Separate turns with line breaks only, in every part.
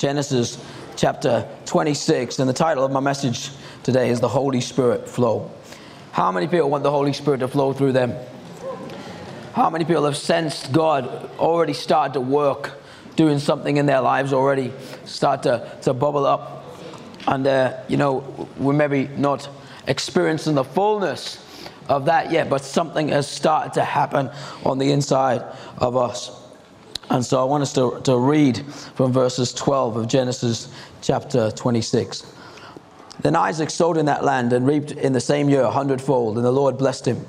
Genesis chapter 26, and the title of my message today is The Holy Spirit Flow. How many people want the Holy Spirit to flow through them? How many people have sensed God already start to work, doing something in their lives already, start to, to bubble up? And, uh, you know, we're maybe not experiencing the fullness of that yet, but something has started to happen on the inside of us. And so I want us to, to read from verses 12 of Genesis chapter 26. Then Isaac sowed in that land and reaped in the same year a hundredfold, and the Lord blessed him.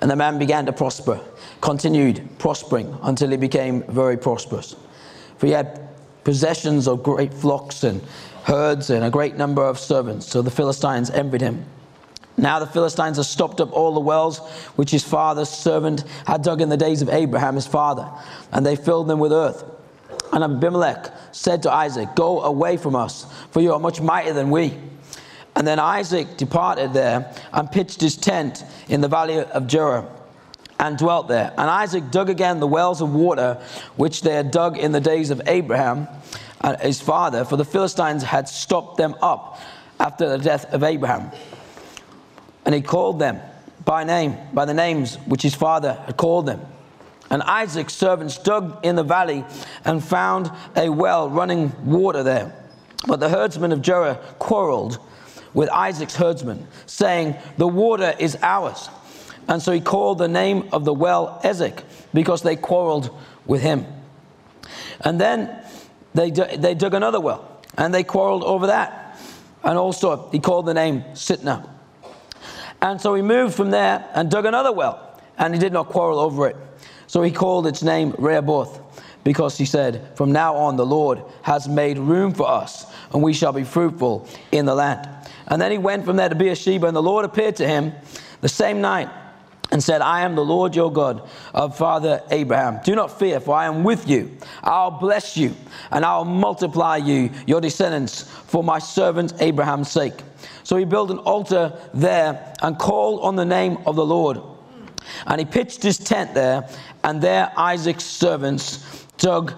And the man began to prosper, continued prospering until he became very prosperous. For he had possessions of great flocks and herds and a great number of servants. So the Philistines envied him. Now the Philistines have stopped up all the wells which his father's servant had dug in the days of Abraham his father, and they filled them with earth. And Abimelech said to Isaac, Go away from us, for you are much mightier than we. And then Isaac departed there and pitched his tent in the valley of Gerar and dwelt there. And Isaac dug again the wells of water which they had dug in the days of Abraham uh, his father, for the Philistines had stopped them up after the death of Abraham. And he called them by name, by the names which his father had called them. And Isaac's servants dug in the valley and found a well running water there. But the herdsmen of Gerar quarreled with Isaac's herdsmen, saying, The water is ours. And so he called the name of the well Esek, because they quarreled with him. And then they, they dug another well, and they quarreled over that. And also he called the name Sitnah. And so he moved from there and dug another well, and he did not quarrel over it. So he called its name Rehoboth, because he said, From now on the Lord has made room for us, and we shall be fruitful in the land. And then he went from there to Beersheba, and the Lord appeared to him the same night and said, I am the Lord your God of Father Abraham. Do not fear, for I am with you. I'll bless you, and I'll multiply you, your descendants, for my servant Abraham's sake. So he built an altar there and called on the name of the Lord. And he pitched his tent there, and there Isaac's servants dug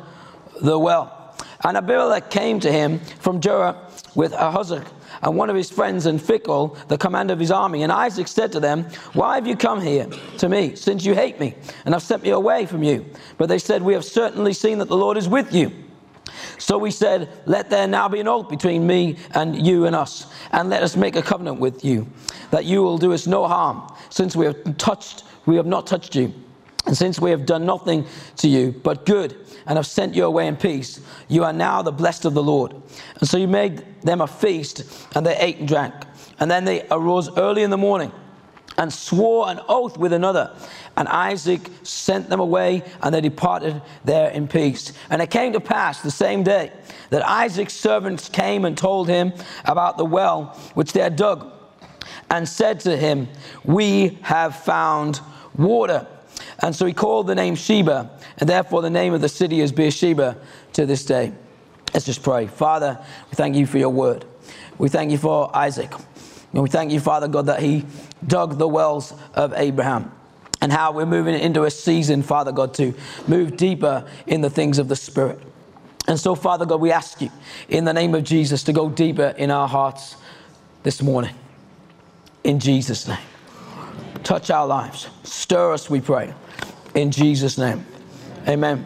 the well. And Abimelech came to him from Gerar with Ahuzzath and one of his friends and Phichol, the commander of his army. And Isaac said to them, Why have you come here to me, since you hate me, and have sent me away from you? But they said, We have certainly seen that the Lord is with you. So we said, Let there now be an oath between me and you and us, and let us make a covenant with you, that you will do us no harm, since we have touched, we have not touched you, and since we have done nothing to you but good, and have sent you away in peace. You are now the blessed of the Lord. And so you made them a feast, and they ate and drank. And then they arose early in the morning and swore an oath with another. And Isaac sent them away, and they departed there in peace. And it came to pass the same day that Isaac's servants came and told him about the well which they had dug, and said to him, We have found water. And so he called the name Sheba, and therefore the name of the city is Beersheba to this day. Let's just pray. Father, we thank you for your word. We thank you for Isaac. And we thank you, Father God, that he dug the wells of Abraham and how we're moving into a season, Father God, to move deeper in the things of the Spirit. And so, Father God, we ask you in the name of Jesus to go deeper in our hearts this morning. In Jesus' name. Touch our lives. Stir us, we pray. In Jesus' name. Amen.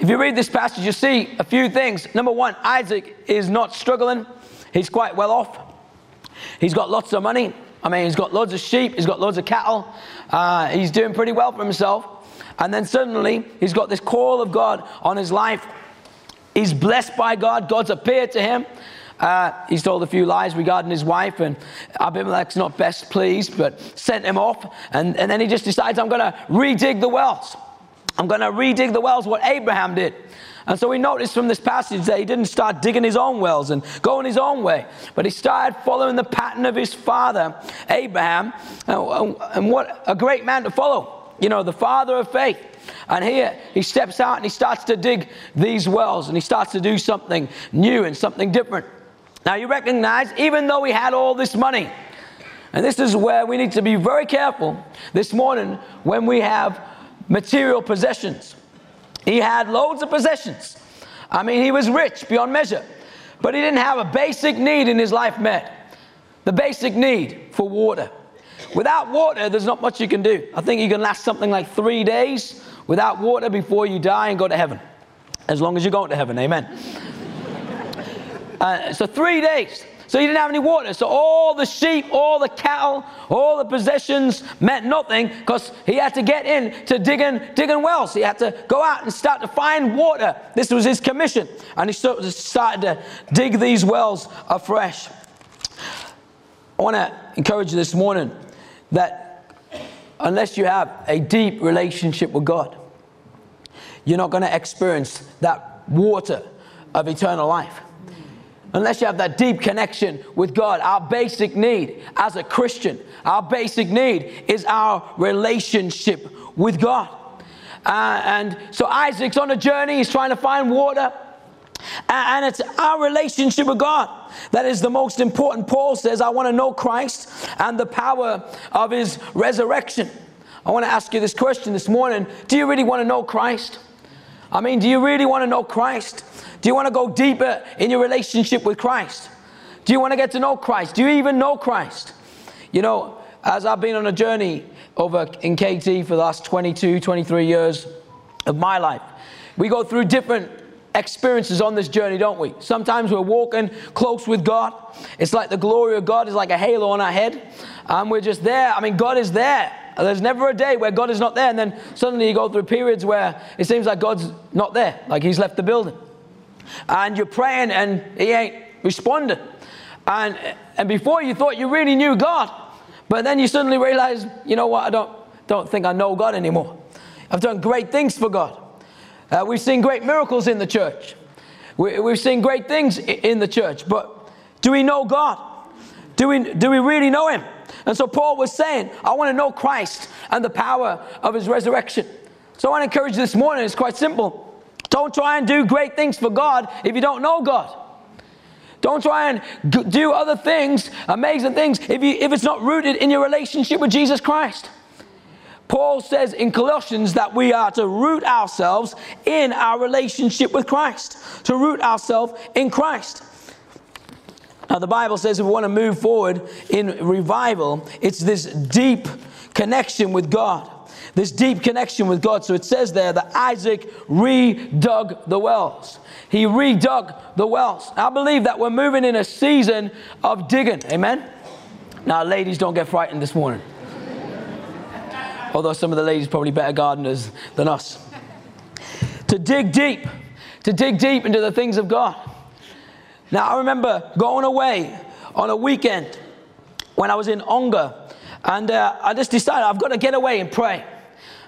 If you read this passage, you see a few things. Number one, Isaac is not struggling, he's quite well off. He's got lots of money. I mean, he's got loads of sheep, he's got loads of cattle. Uh, he's doing pretty well for himself. And then suddenly, he's got this call of God on his life. He's blessed by God. God's appeared to him. Uh, he's told a few lies regarding his wife, and Abimelech's not best pleased, but sent him off. And, and then he just decides, I'm going to redig the wells. I'm going to redig the wells, what Abraham did. And so we notice from this passage that he didn't start digging his own wells and going his own way, but he started following the pattern of his father, Abraham. And what a great man to follow. You know, the father of faith. And here he steps out and he starts to dig these wells and he starts to do something new and something different. Now you recognize, even though he had all this money, and this is where we need to be very careful this morning when we have material possessions. He had loads of possessions. I mean, he was rich beyond measure, but he didn't have a basic need in his life met. The basic need for water. Without water, there's not much you can do. I think you can last something like three days without water before you die and go to heaven. As long as you're going to heaven, amen. Uh, so, three days. So he didn't have any water. So all the sheep, all the cattle, all the possessions meant nothing because he had to get in to digging, digging wells. He had to go out and start to find water. This was his commission. And he started to dig these wells afresh. I want to encourage you this morning that unless you have a deep relationship with God, you're not going to experience that water of eternal life unless you have that deep connection with God. Our basic need as a Christian, our basic need is our relationship with God. Uh, and so Isaac's on a journey, he's trying to find water. And it's our relationship with God that is the most important. Paul says, I want to know Christ and the power of his resurrection. I want to ask you this question this morning Do you really want to know Christ? I mean, do you really want to know Christ? Do you want to go deeper in your relationship with Christ? Do you want to get to know Christ? Do you even know Christ? You know, as I've been on a journey over in KT for the last 22, 23 years of my life, we go through different experiences on this journey, don't we? Sometimes we're walking close with God. It's like the glory of God is like a halo on our head, and we're just there. I mean, God is there. There's never a day where God is not there, and then suddenly you go through periods where it seems like God's not there, like He's left the building and you're praying and he ain't responding. And, and before you thought you really knew God, but then you suddenly realize, you know what, I don't, don't think I know God anymore. I've done great things for God. Uh, we've seen great miracles in the church. We, we've seen great things in the church, but do we know God? Do we, do we really know Him? And so Paul was saying, I want to know Christ and the power of His resurrection. So I want to encourage you this morning, it's quite simple. Don't try and do great things for God if you don't know God. Don't try and do other things, amazing things, if, you, if it's not rooted in your relationship with Jesus Christ. Paul says in Colossians that we are to root ourselves in our relationship with Christ, to root ourselves in Christ. Now, the Bible says if we want to move forward in revival, it's this deep connection with God this deep connection with God. So it says there that Isaac redug the wells. He redug the wells. I believe that we're moving in a season of digging. Amen? Now, ladies, don't get frightened this morning. Although some of the ladies probably better gardeners than us. To dig deep, to dig deep into the things of God. Now, I remember going away on a weekend when I was in Ongar, and uh, I just decided I've got to get away and pray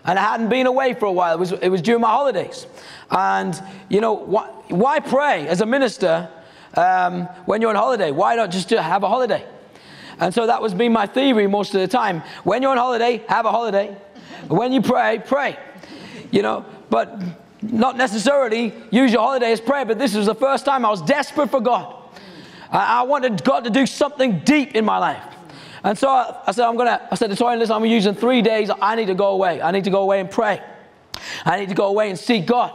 and I hadn't been away for a while. It was, it was during my holidays. And, you know, why, why pray as a minister um, when you're on holiday? Why not just have a holiday? And so that was been my theory most of the time. When you're on holiday, have a holiday. When you pray, pray. You know, but not necessarily use your holiday as prayer, but this was the first time I was desperate for God. I, I wanted God to do something deep in my life. And so I, I said, I'm going to, I said to Tori, listen, I'm using three days. I need to go away. I need to go away and pray. I need to go away and seek God.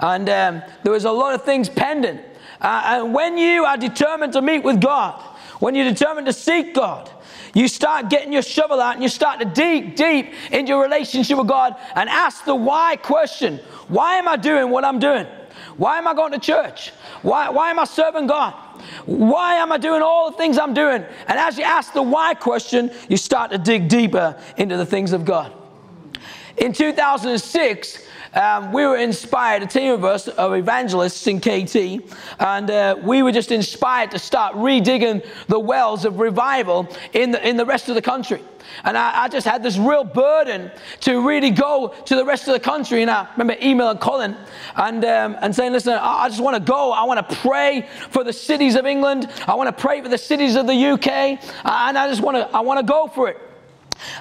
And um, there was a lot of things pending. Uh, and when you are determined to meet with God, when you're determined to seek God, you start getting your shovel out and you start to dig deep into your relationship with God and ask the why question. Why am I doing what I'm doing? Why am I going to church? Why, why am I serving God? Why am I doing all the things I'm doing? And as you ask the why question, you start to dig deeper into the things of God. In 2006, um, we were inspired, a team of us, of evangelists in KT, and uh, we were just inspired to start redigging the wells of revival in the, in the rest of the country. And I, I, just had this real burden to really go to the rest of the country. And I remember emailing Colin and, um, and saying, listen, I, I just want to go. I want to pray for the cities of England. I want to pray for the cities of the UK. And I just want to, I want to go for it.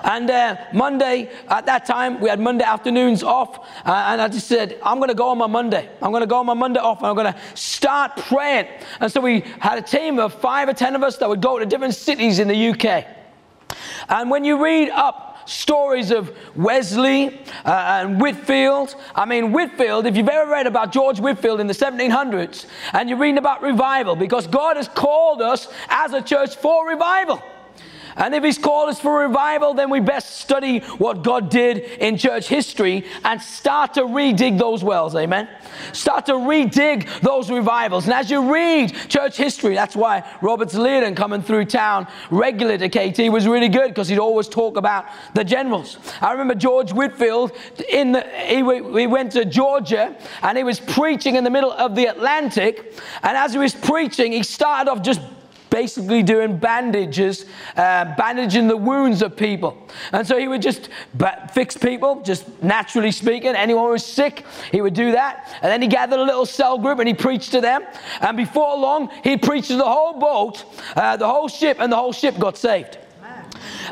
And uh, Monday, at that time, we had Monday afternoons off. Uh, and I just said, I'm going to go on my Monday. I'm going to go on my Monday off and I'm going to start praying. And so we had a team of five or ten of us that would go to different cities in the UK. And when you read up stories of Wesley uh, and Whitefield. I mean, Whitefield, if you've ever read about George Whitefield in the 1700s and you're reading about revival, because God has called us as a church for revival. And if He's called us for revival, then we best study what God did in church history and start to redig those wells. Amen. Start to redig those revivals. And as you read church history, that's why Roberts Liardon coming through town regularly to KT was really good because he'd always talk about the generals. I remember George Whitefield in the, he, he went to Georgia and he was preaching in the middle of the Atlantic. And as he was preaching, he started off just basically doing bandages, uh, bandaging the wounds of people. And so he would just fix people, just naturally speaking. Anyone who was sick, he would do that. And then he gathered a little cell group and he preached to them. And before long, he preached to the whole boat, uh, the whole ship, and the whole ship got saved.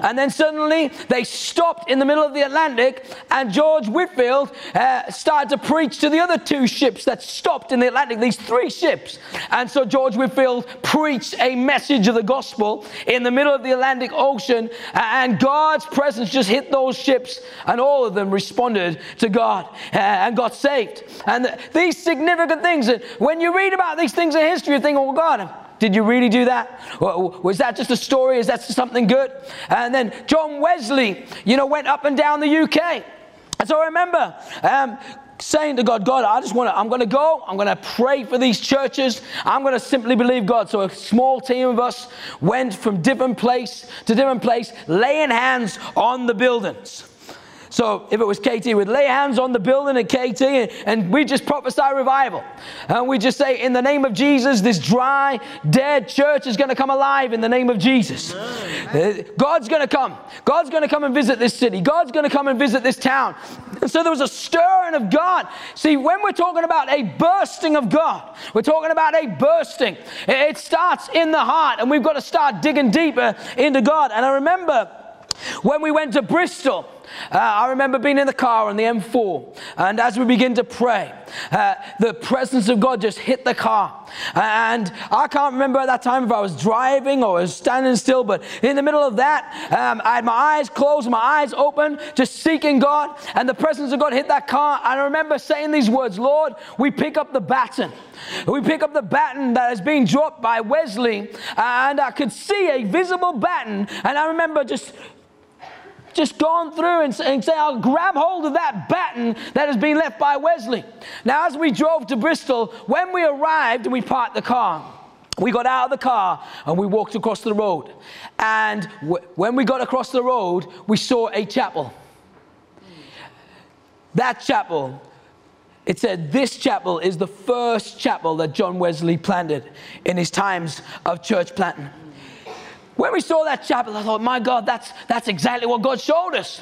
And then suddenly they stopped in the middle of the Atlantic, and George Whitefield uh, started to preach to the other two ships that stopped in the Atlantic, these three ships. And so George Whitefield preached a message of the gospel in the middle of the Atlantic Ocean, and God's presence just hit those ships, and all of them responded to God uh, and got saved. And these significant things, when you read about these things in history, you think, oh God, did you really do that? Was that just a story? Is that something good? And then John Wesley, you know, went up and down the UK. And so I remember um, saying to God, God, I just want to, I'm going to go, I'm going to pray for these churches. I'm going to simply believe God. So a small team of us went from different place to different place, laying hands on the buildings. So if it was KT, we'd lay hands on the building at KT and, and we just prophesy revival. And we just say, in the name of Jesus, this dry, dead church is going to come alive in the name of Jesus. Amen. Uh, God's going to come. God's going to come and visit this city. God's going to come and visit this town. And so there was a stirring of God. See, when we're talking about a bursting of God, we're talking about a bursting. It starts in the heart, and we've got to start digging deeper into God. And I remember when we went to Bristol, uh, I remember being in the car on the M4, and as we begin to pray, uh, the presence of God just hit the car. And I can't remember at that time if I was driving or was standing still, but in the middle of that, um, I had my eyes closed, my eyes open, just seeking God, and the presence of God hit that car. And I remember saying these words Lord, we pick up the baton. We pick up the baton that is being dropped by Wesley, and I could see a visible baton. And I remember just just gone through and, and say, I'll grab hold of that baton that has been left by Wesley. Now, as we drove to Bristol, when we arrived and we parked the car, we got out of the car and we walked across the road. And w- when we got across the road, we saw a chapel. That chapel, it said, this chapel is the first chapel that John Wesley planted in his times of church planting. When we saw that chapel, I thought, my God, that's, that's exactly what God showed us.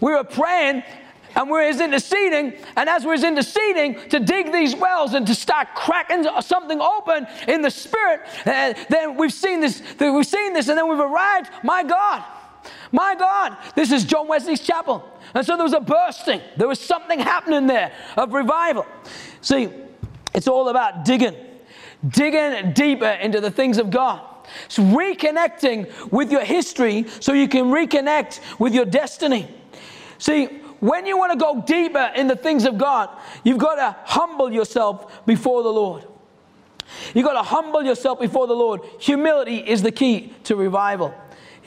We were praying and we was interceding, and as we was interceding to dig these wells and to start cracking something open in the spirit, uh, then we've seen this, we've seen this, and then we've arrived. My God, my God, this is John Wesley's chapel. And so there was a bursting. There was something happening there of revival. See, it's all about digging, digging deeper into the things of God. It's reconnecting with your history so you can reconnect with your destiny. See, when you want to go deeper in the things of God, you've got to humble yourself before the Lord. You've got to humble yourself before the Lord. Humility is the key to revival.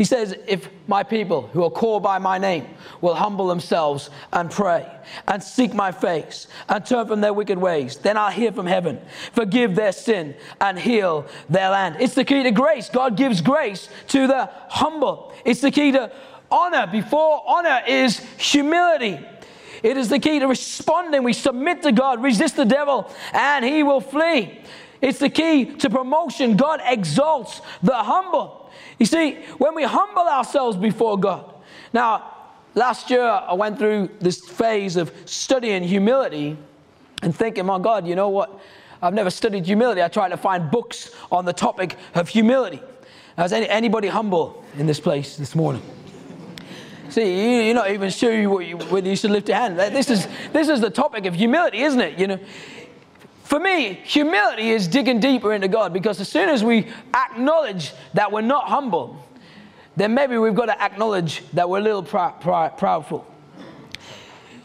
He says, If my people who are called by my name will humble themselves and pray and seek my face and turn from their wicked ways, then I'll hear from heaven, forgive their sin, and heal their land. It's the key to grace. God gives grace to the humble. It's the key to honor. Before honor is humility. It is the key to responding. We submit to God, resist the devil, and he will flee. It's the key to promotion. God exalts the humble. You see, when we humble ourselves before God. Now, last year I went through this phase of studying humility and thinking, my God, you know what? I've never studied humility. I tried to find books on the topic of humility. Now, is any, anybody humble in this place this morning? See, you're not even sure you, whether you should lift your hand. This is, this is the topic of humility, isn't it? You know, for me, humility is digging deeper into God because as soon as we acknowledge that we're not humble, then maybe we've got to acknowledge that we're a little prou- prou- proudful,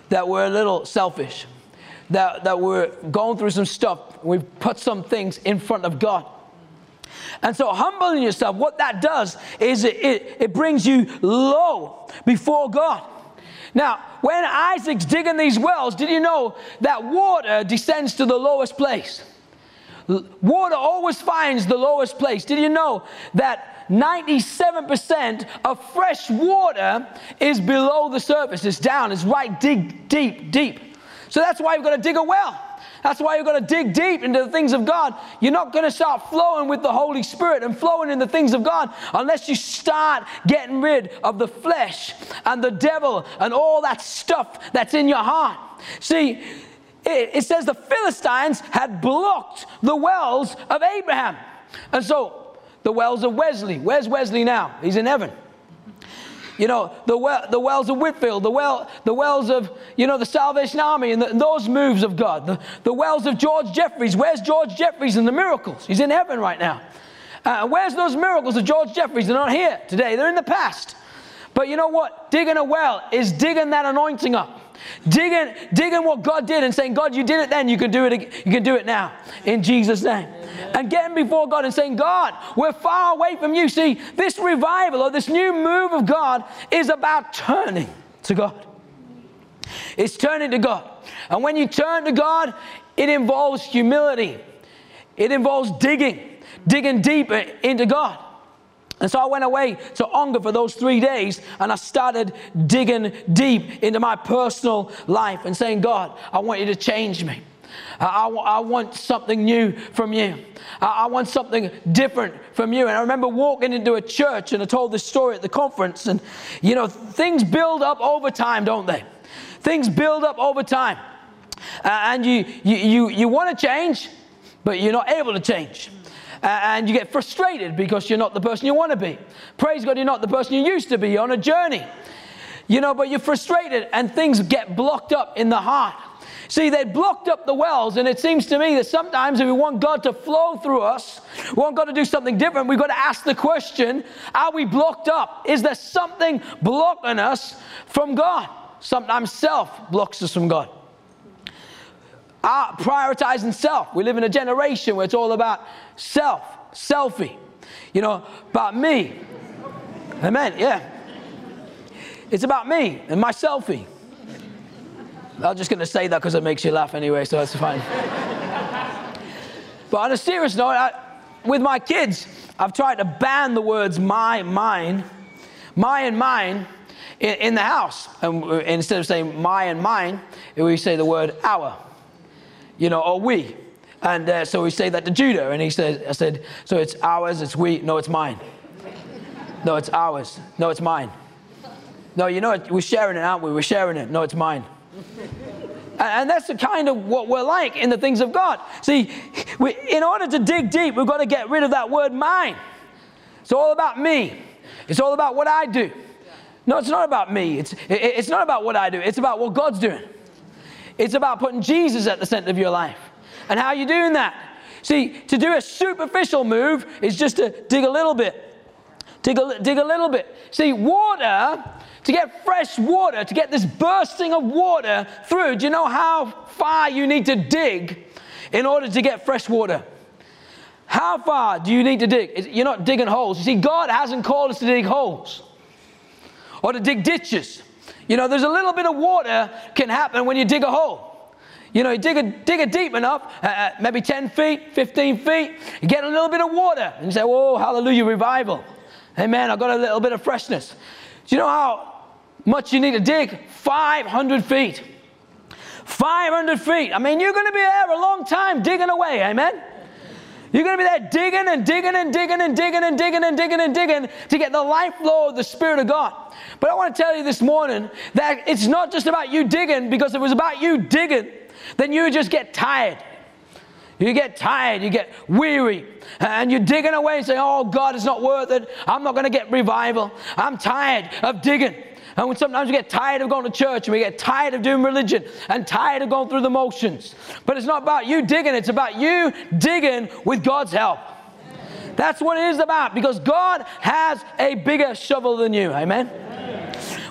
that we're a little selfish, that, that we're going through some stuff. We've put some things in front of God. And so, humbling yourself, what that does is it, it, it brings you low before God. Now, when Isaac's digging these wells, did you know that water descends to the lowest place? Water always finds the lowest place. Did you know that 97% of fresh water is below the surface? It's down, it's right deep, deep, deep. So that's why you've got to dig a well. That's why you've got to dig deep into the things of God. You're not going to start flowing with the Holy Spirit and flowing in the things of God unless you start getting rid of the flesh and the devil and all that stuff that's in your heart. See, it, says the Philistines had blocked the wells of Abraham. And so the wells of Wesley, where's Wesley now? He's in heaven. You know, the, well, the wells of Whitefield, the, well, the wells of, you know, the Salvation Army and, the, those moves of God. The, the wells of George Jeffreys. Where's George Jeffreys and the miracles? He's in heaven right now. Uh, where's those miracles of George Jeffreys? They're not here today. They're in the past. But you know what? Digging a well is digging that anointing up. Digging, digging what God did and saying, God, you did it then, you can do it, you can do it now. In Jesus' name and getting before God and saying, God, we're far away from you. See, this revival or this new move of God is about turning to God. It's turning to God. And when you turn to God, it involves humility, it involves digging, digging deeper into God. And so I went away to Ongar for those three days and I started digging deep into my personal life and saying, God, I want you to change me. I, I, want something new from you. I, I, want something different from you. And I remember walking into a church and I told this story at the conference. And, you know, things build up over time, don't they? Things build up over time. Uh, and you, you, you, you want to change, but you're not able to change. And you get frustrated because you're not the person you want to be. Praise God, you're not the person you used to be. You're on a journey. You know, but you're frustrated and things get blocked up in the heart. See, they blocked up the wells, and it seems to me that sometimes if we want God to flow through us, we want God to do something different, we've got to ask the question Are we blocked up? Is there something blocking us from God? Sometimes self blocks us from God. Uh, prioritizing self. We live in a generation where it's all about self, selfie, you know, about me. Amen, yeah. It's about me and my selfie. I'm just going to say that because it makes you laugh anyway, so that's fine. but on a serious note, I, with my kids, I've tried to ban the words my, mine, my and mine in, in the house. And instead of saying my and mine, we say the word our, you know, or we. And uh, so we say that to Judah, and he said, I said, so it's ours, it's we, no, it's mine. No, it's ours. No, it's mine. No, you know, we're sharing it, aren't we? We're sharing it. No, it's mine. And that's the kind of what we're like in the things of God. See, we, in order to dig deep, we've got to get rid of that word mine. It's all about me. It's all about what I do. No, it's not about me. It's, it, it's not about what I do. It's about what God's doing. It's about putting Jesus at the center of your life. And how are you doing that? See, to do a superficial move is just to dig a little bit. Dig a, dig a little bit. See, water to get fresh water, to get this bursting of water through, do you know how far you need to dig in order to get fresh water? How far do you need to dig? You're not digging holes. You see, God hasn't called us to dig holes or to dig ditches. You know, there's a little bit of water can happen when you dig a hole. You know, you dig, a, dig it deep enough, uh, uh maybe 10 feet, 15 feet, you get a little bit of water, and you say, Whoa, hallelujah, revival. Amen, I got a little bit of freshness. Do you know how much you need to dig? 500 feet. 500 feet. I mean, you're going to be there a long time digging away, amen? You're going to be there digging and digging and digging and digging and digging and digging and digging to get the life flow of the Spirit of God. But I want to tell you this morning that it's not just about you digging, because if it was about you digging, then you just get tired. You get tired, you get weary, and you're digging away and saying, Oh, God, it's not worth it. I'm not going to get revival. I'm tired of digging. And sometimes we get tired of going to church and we get tired of doing religion and tired of going through the motions. But it's not about you digging, it's about you digging with God's help. That's what it is about because God has a bigger shovel than you. Amen.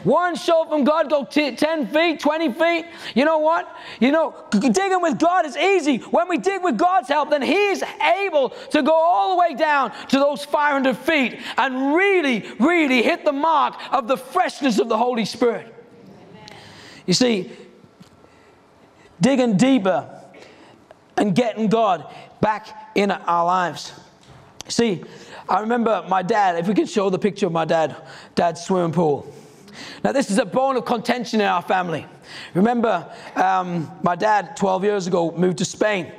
One shovel from God go t- 10 feet, 20 feet. You know what? You know, digging with God is easy. When we dig with God's help, then He's able to go all the way down to those 500 feet and really, really hit the mark of the freshness of the Holy Spirit. You see, digging deeper and getting God back in our lives. See, I remember my dad, if we can show the picture of my dad, dad's swimming pool. Now, this is a bone of contention in our family. Remember, um, my dad, 12 years ago, moved to Spain.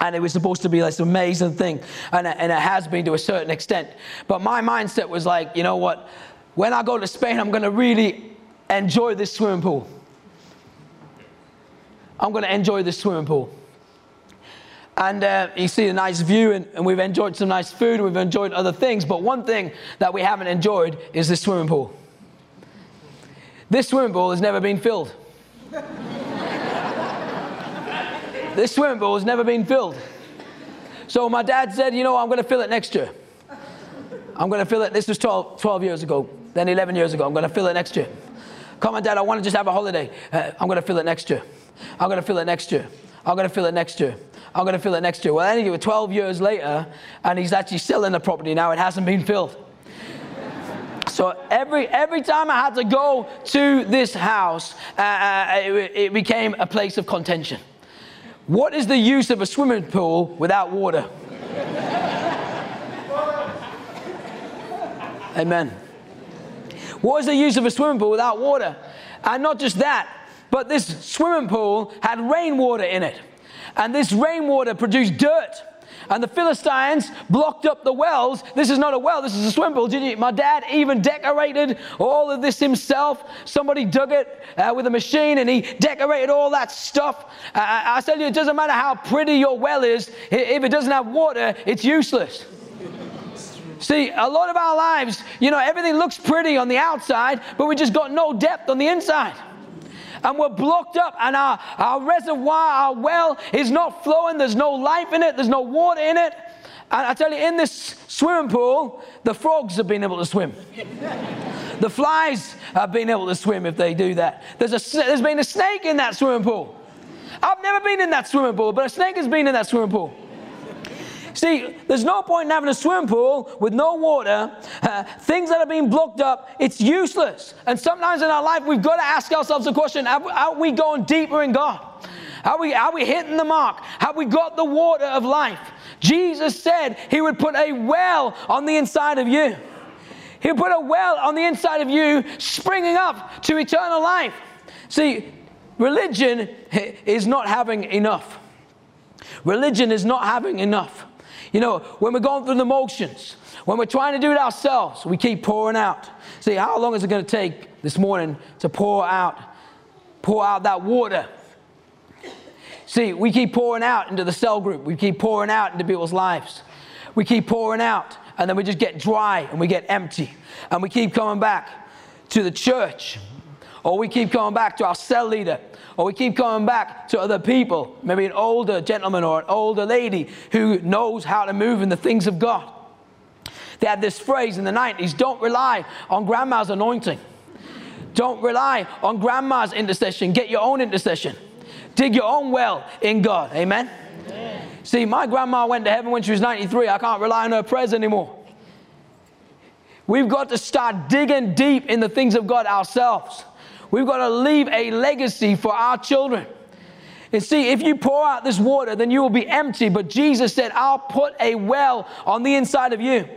And it was supposed to be this amazing thing. And, and it has been to a certain extent. But my mindset was like, you know what? When I go to Spain, I'm going to really enjoy this swimming pool. I'm going to enjoy this swimming pool. And uh, you see a nice view, and, and, we've enjoyed some nice food, we've enjoyed other things. But one thing that we haven't enjoyed is this swimming pool. This swimming pool has never been filled. this swimming pool has never been filled. So my dad said, you know, I'm going to fill it next year. I'm going to fill it. This was 12, 12 years ago, then 11 years ago. I'm going to fill it next year. Come on, Dad, I want to just have a holiday. Uh, I'm going to fill it next year. I'm going to fill it next year. I'm going to fill it next year. I'm going to fill it next year. Well, anyway, 12 years later, and he's actually selling the property now. It hasn't been filled. So every, every time I had to go to this house, uh, uh, it, it became a place of contention. What is the use of a swimming pool without water? Amen. What is the use of a swimming pool without water? And not just that, but this swimming pool had rainwater in it. And this rainwater produced dirt. And the Philistines blocked up the wells. This is not a well, this is a swimming pool. Did you, my dad even decorated all of this himself. Somebody dug it uh, with a machine and he decorated all that stuff. Uh, I tell you, it doesn't matter how pretty your well is, if it doesn't have water, it's useless. See, a lot of our lives, you know, everything looks pretty on the outside, but we just got no depth on the inside and we're blocked up, and our, our reservoir, our well is not flowing. There's no life in it, there's no water in it. And I tell you, in this swimming pool, the frogs have been able to swim. the flies have been able to swim if they do that. There's, a, there's been a snake in that swimming pool. I've never been in that swimming pool, but a snake has been in that swimming pool. See, there's no point in having a swimming pool with no water, uh, things that are being blocked up. It's useless. And sometimes in our life, we've got to ask ourselves the question are, we going deeper in God? Are we, are we hitting the mark? Have we got the water of life? Jesus said he would put a well on the inside of you. He'll put a well on the inside of you, springing up to eternal life. See, religion is not having enough. Religion is not having enough. You know, when we're going through the motions, when we're trying to do it ourselves, we keep pouring out. See, how long is it going to take this morning to pour out, pour out that water? See, we keep pouring out into the cell group. We keep pouring out into people's lives. We keep pouring out, and then we just get dry and we get empty. And we keep coming back to the church, or we keep coming back to our cell leader, or we keep coming back to other people, maybe an older gentleman or an older lady who knows how to move in the things of God. They had this phrase in the 90s don't rely on grandma's anointing. Don't rely on grandma's intercession. Get your own intercession. Dig your own well in God. Amen? Amen? See, my grandma went to heaven when she was 93. I can't rely on her prayers anymore. We've got to start digging deep in the things of God ourselves. We've got to leave a legacy for our children. And see, if you pour out this water, then you will be empty. But Jesus said, I'll put a well on the inside of you.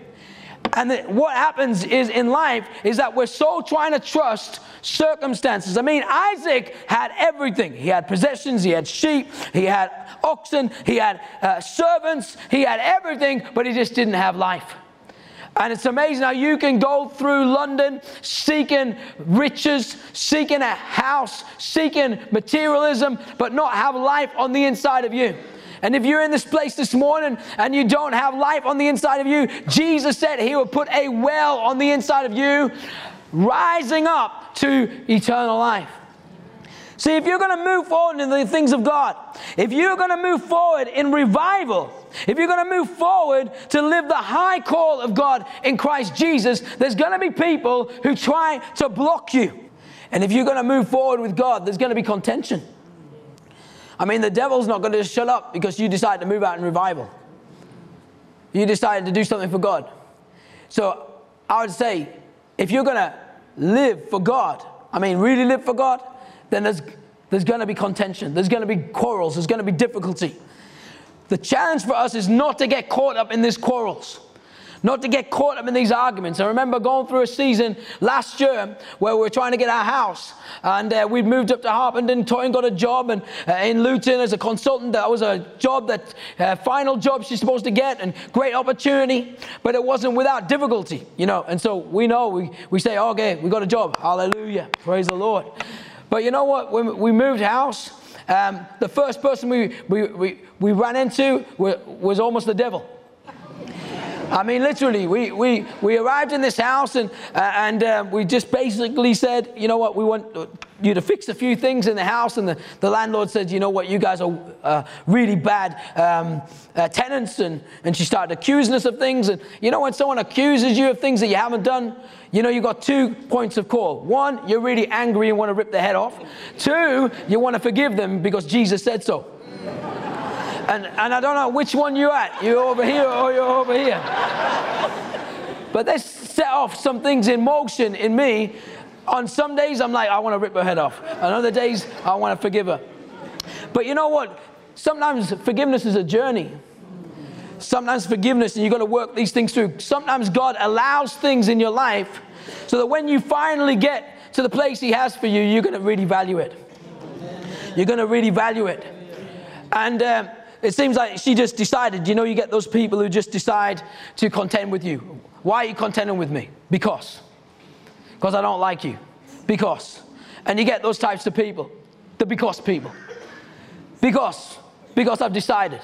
And what happens is in life is that we're so trying to trust circumstances. I mean, Isaac had everything. He had possessions, he had sheep, he had oxen, he had uh, servants, he had everything, but he just didn't have life. And it's amazing how you can go through London seeking riches, seeking a house, seeking materialism, but not have life on the inside of you. And if you're in this place this morning and you don't have life on the inside of you, Jesus said He would put a well on the inside of you, rising up to eternal life. See, if you're going to move forward in the things of God, if you're going to move forward in revival, if you're going to move forward to live the high call of God in Christ Jesus, there's going to be people who try to block you. And if you're going to move forward with God, there's going to be contention. I mean, the devil's not going to shut up because you decide to move out in revival. You decided to do something for God. So I would say, if you're going to live for God, I mean, really live for God, then there's, there's going to be contention, there's going to be quarrels, there's going to be difficulty. The challenge for us is not to get caught up in these quarrels, not to get caught up in these arguments. I remember going through a season last year where we were trying to get our house, and uh, we'd moved up to Harpenden. Toyin got a job and, uh, in Luton as a consultant. That was a job that uh, final job she's supposed to get, and great opportunity, but it wasn't without difficulty, you know. And so we know we, we say, okay, we got a job. Hallelujah, praise the Lord. But you know what? When we moved house, um, the first person we, we, we, we ran into was, was almost the devil. I mean, literally, we, we, we arrived in this house and, uh, and uh, we just basically said, you know what, we want you to fix a few things in the house. And the, the landlord said, you know what, you guys are uh, really bad um, uh, tenants. And, and she started accusing us of things. And you know, when someone accuses you of things that you haven't done, you know, you've got two points of call. One, you're really angry and want to rip their head off. Two, you want to forgive them because Jesus said so. And, and I don't know which one you're at. You're over here or you're over here. But they set off some things in motion in me. On some days, I'm like, I want to rip her head off. On other days, I want to forgive her. But you know what? Sometimes forgiveness is a journey. Sometimes forgiveness, and you've got to work these things through. Sometimes God allows things in your life so that when you finally get to the place He has for you, you're going to really value it. You're going to really value it. And um, it seems like she just decided, you know, you get those people who just decide to contend with you. Why are you contending with me? Because. Because I don't like you. Because. And you get those types of people, the because people. Because. Because I've decided.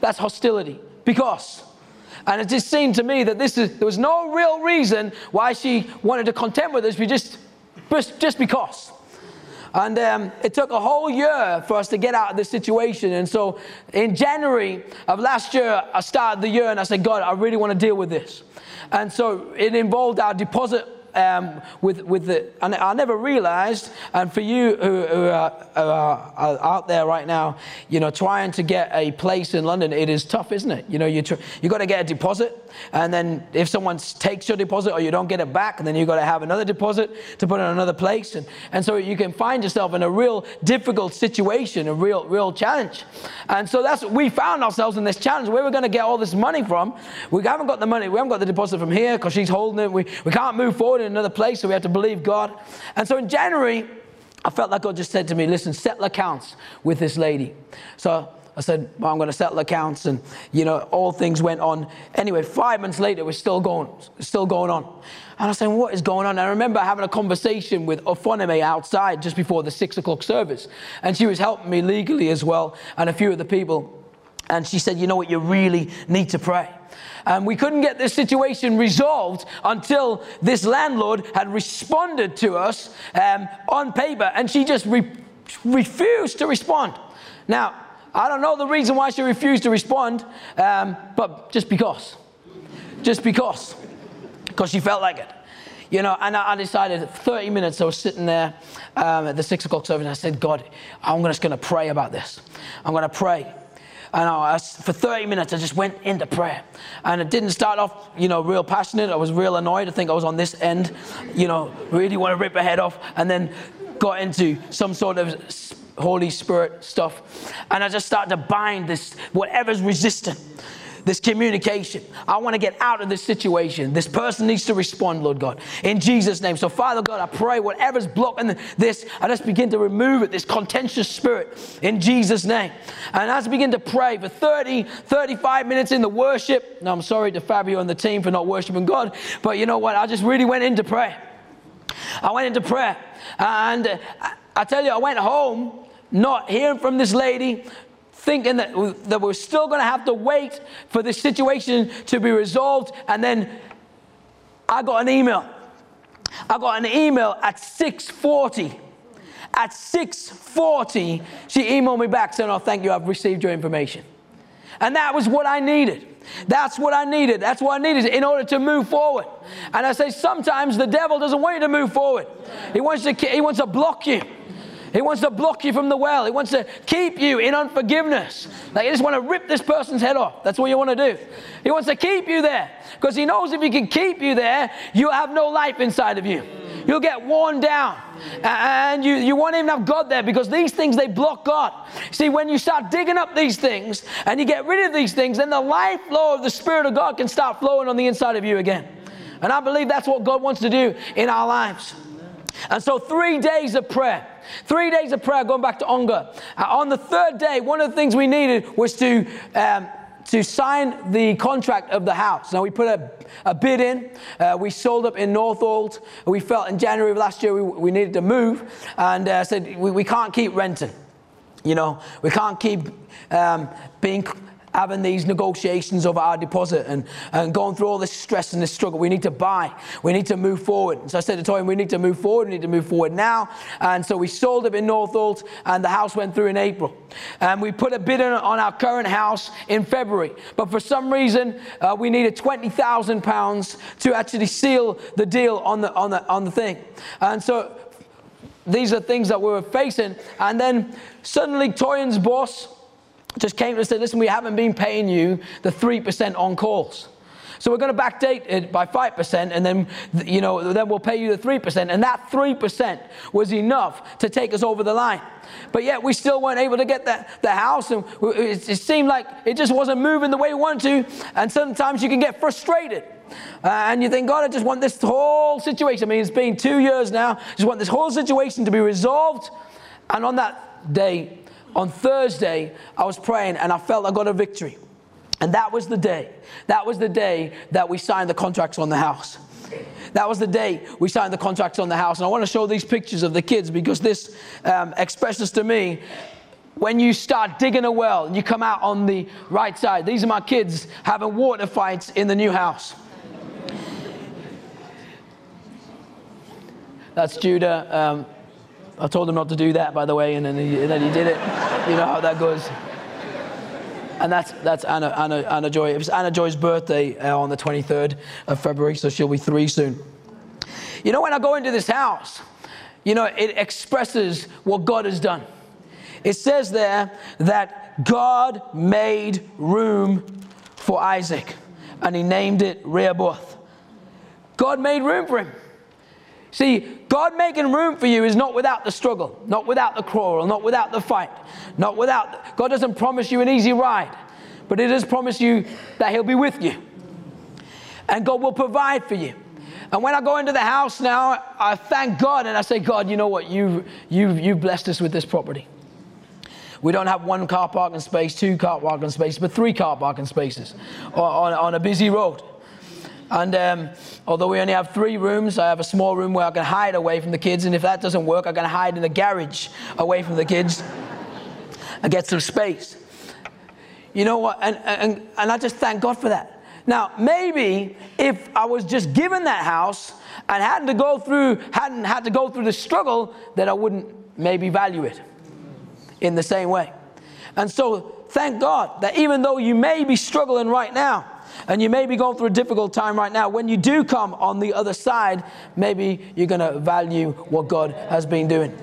That's hostility. Because. And it just seemed to me that this is, there was no real reason why she wanted to contend with us, we just, just, just because. And um, it took a whole year for us to get out of this situation. And so in January of last year, I started the year and I said, God, I really want to deal with this. And so it involved our deposit um, with, with the, and I never realized, and for you who, who are, are, out there right now, you know, trying to get a place in London, it is tough, isn't it? You know, you, tr- you got to get a deposit, and then if someone takes your deposit or you don't get it back, then you got to have another deposit to put in another place. And, and so you can find yourself in a real difficult situation, a real, real challenge. And so that's, we found ourselves in this challenge. Where we're going to get all this money from? We haven't got the money, we haven't got the deposit from here because she's holding it. We, we can't move forward in another place, so we have to believe God. And so in January, I felt like God just said to me, listen, settle accounts with this lady. So I said, well, I'm going to settle accounts. And, you know, all things went on. Anyway, five months later, we're still going, still going on. And I saying, what is going on? And I remember having a conversation with Ofonime outside just before the six o'clock service. And she was helping me legally as well, and a few of the people. And she said, you know what, you really need to pray. And we couldn't get this situation resolved until this landlord had responded to us um, on paper, and she just re- refused to respond. Now, I don't know the reason why she refused to respond, um, but just because. Just because. Because she felt like it. You know, and I, I decided 30 minutes I was sitting there um, at the six o'clock service and I said, God, I'm just going to pray about this. I'm going to pray. And I, for 30 minutes, I just went into prayer. And it didn't start off, you know, real passionate. I was real annoyed. I think I was on this end, you know, really want to rip her head off. And then got into some sort of Holy Spirit stuff. And I just started to bind this, whatever's resistant this communication. I want to get out of this situation. This person needs to respond, Lord God, in Jesus' name. So, Father God, I pray whatever's blocking this, I just begin to remove it, this contentious spirit, in Jesus' name. And I begin to pray for 30, 35 minutes in the worship, now I'm sorry to Fabio and the team for not worshiping God, but you know what? I just really went into prayer. I went into prayer. And I tell you, I went home not hearing from this lady, thinking that, that we're still going to have to wait for this situation to be resolved. And then I got an email. I got an email at 640. At 6:40, she emailed me back saying, "Oh, thank you, I've received your information." And that was what I needed. That's what I needed. That's what I needed in order to move forward. And I say sometimes the devil doesn't want you to move forward. He wants to he wants to block you. He wants to block you from the well. He wants to keep you in unforgiveness. Like, you just want to rip this person's head off. That's what you want to do. He wants to keep you there because he knows if he can keep you there, you'll have no life inside of you. You'll get worn down. And you, you won't even have God there because these things, they block God. See, when you start digging up these things and you get rid of these things, then the life flow of the Spirit of God can start flowing on the inside of you again. And I believe that's what God wants to do in our lives. And so, three days of prayer. Three days of prayer, going back to Onga. Uh, on the third day, one of the things we needed was to. Um, to sign the contract of the house. Now, we put a, a bid in. Uh, we sold up in Northolt. We felt in January of last year we, we needed to move and uh, said we, we can't keep renting. You know, we can't keep um, being having these negotiations over our deposit and, and going through all this stress and this struggle. We need to buy. We need to move forward. So I said to Toyin, we need to move forward. We need to move forward now. And so we sold it in Northolt and the house went through in April. And we put a bid on our current house in February. But for some reason, uh, we needed £20,000 to actually seal the deal on the, on, the, on the thing. And so these are things that we were facing. And then suddenly Toyin's boss, just came and said, listen, we haven't been paying you the 3% on calls. So we're going to backdate it by 5% and then, you know, then we'll pay you the 3%. And that 3% was enough to take us over the line. But yet we still weren't able to get the, the house and it, it seemed like it just wasn't moving the way we wanted to. And sometimes you can get frustrated. Uh, and you think, God, I just want this whole situation. I mean, it's been two years now. I just want this whole situation to be resolved. And on that day, on Thursday, I was praying and I felt I got a victory. And that was the day. That was the day that we signed the contracts on the house. That was the day we signed the contracts on the house. And I want to show these pictures of the kids because this um, expresses to me when you start digging a well and you come out on the right side. These are my kids having water fights in the new house. That's Judah. Um, I told him not to do that, by the way, and then he, and then he did it. You know how that goes. And that's, that's Anna, Anna, Anna Joy. It was Anna Joy's birthday uh, on the 23rd of February, so she'll be three soon. You know, when I go into this house, you know, it expresses what God has done. It says there that God made room for Isaac, and he named it Rehoboth. God made room for him. See, God making room for you is not without the struggle, not without the quarrel, not without the fight, not without. God doesn't promise you an easy ride, but He does promise you that He'll be with you. And God will provide for you. And when I go into the house now, I thank God and I say, God, you know what? You've, you've, you've blessed us with this property. We don't have one car parking space, two car parking spaces, but three car parking spaces on, on a busy road. And um, although we only have three rooms, I have a small room where I can hide away from the kids. And if that doesn't work, I can hide in the garage away from the kids and get some space. You know what? And, and, and I just thank God for that. Now, maybe if I was just given that house and hadn't to go through, hadn't had to go through the struggle, then I wouldn't maybe value it in the same way. And so, thank God that even though you may be struggling right now, and you may be going through a difficult time right now. When you do come on the other side, maybe you're going to value what God has been doing.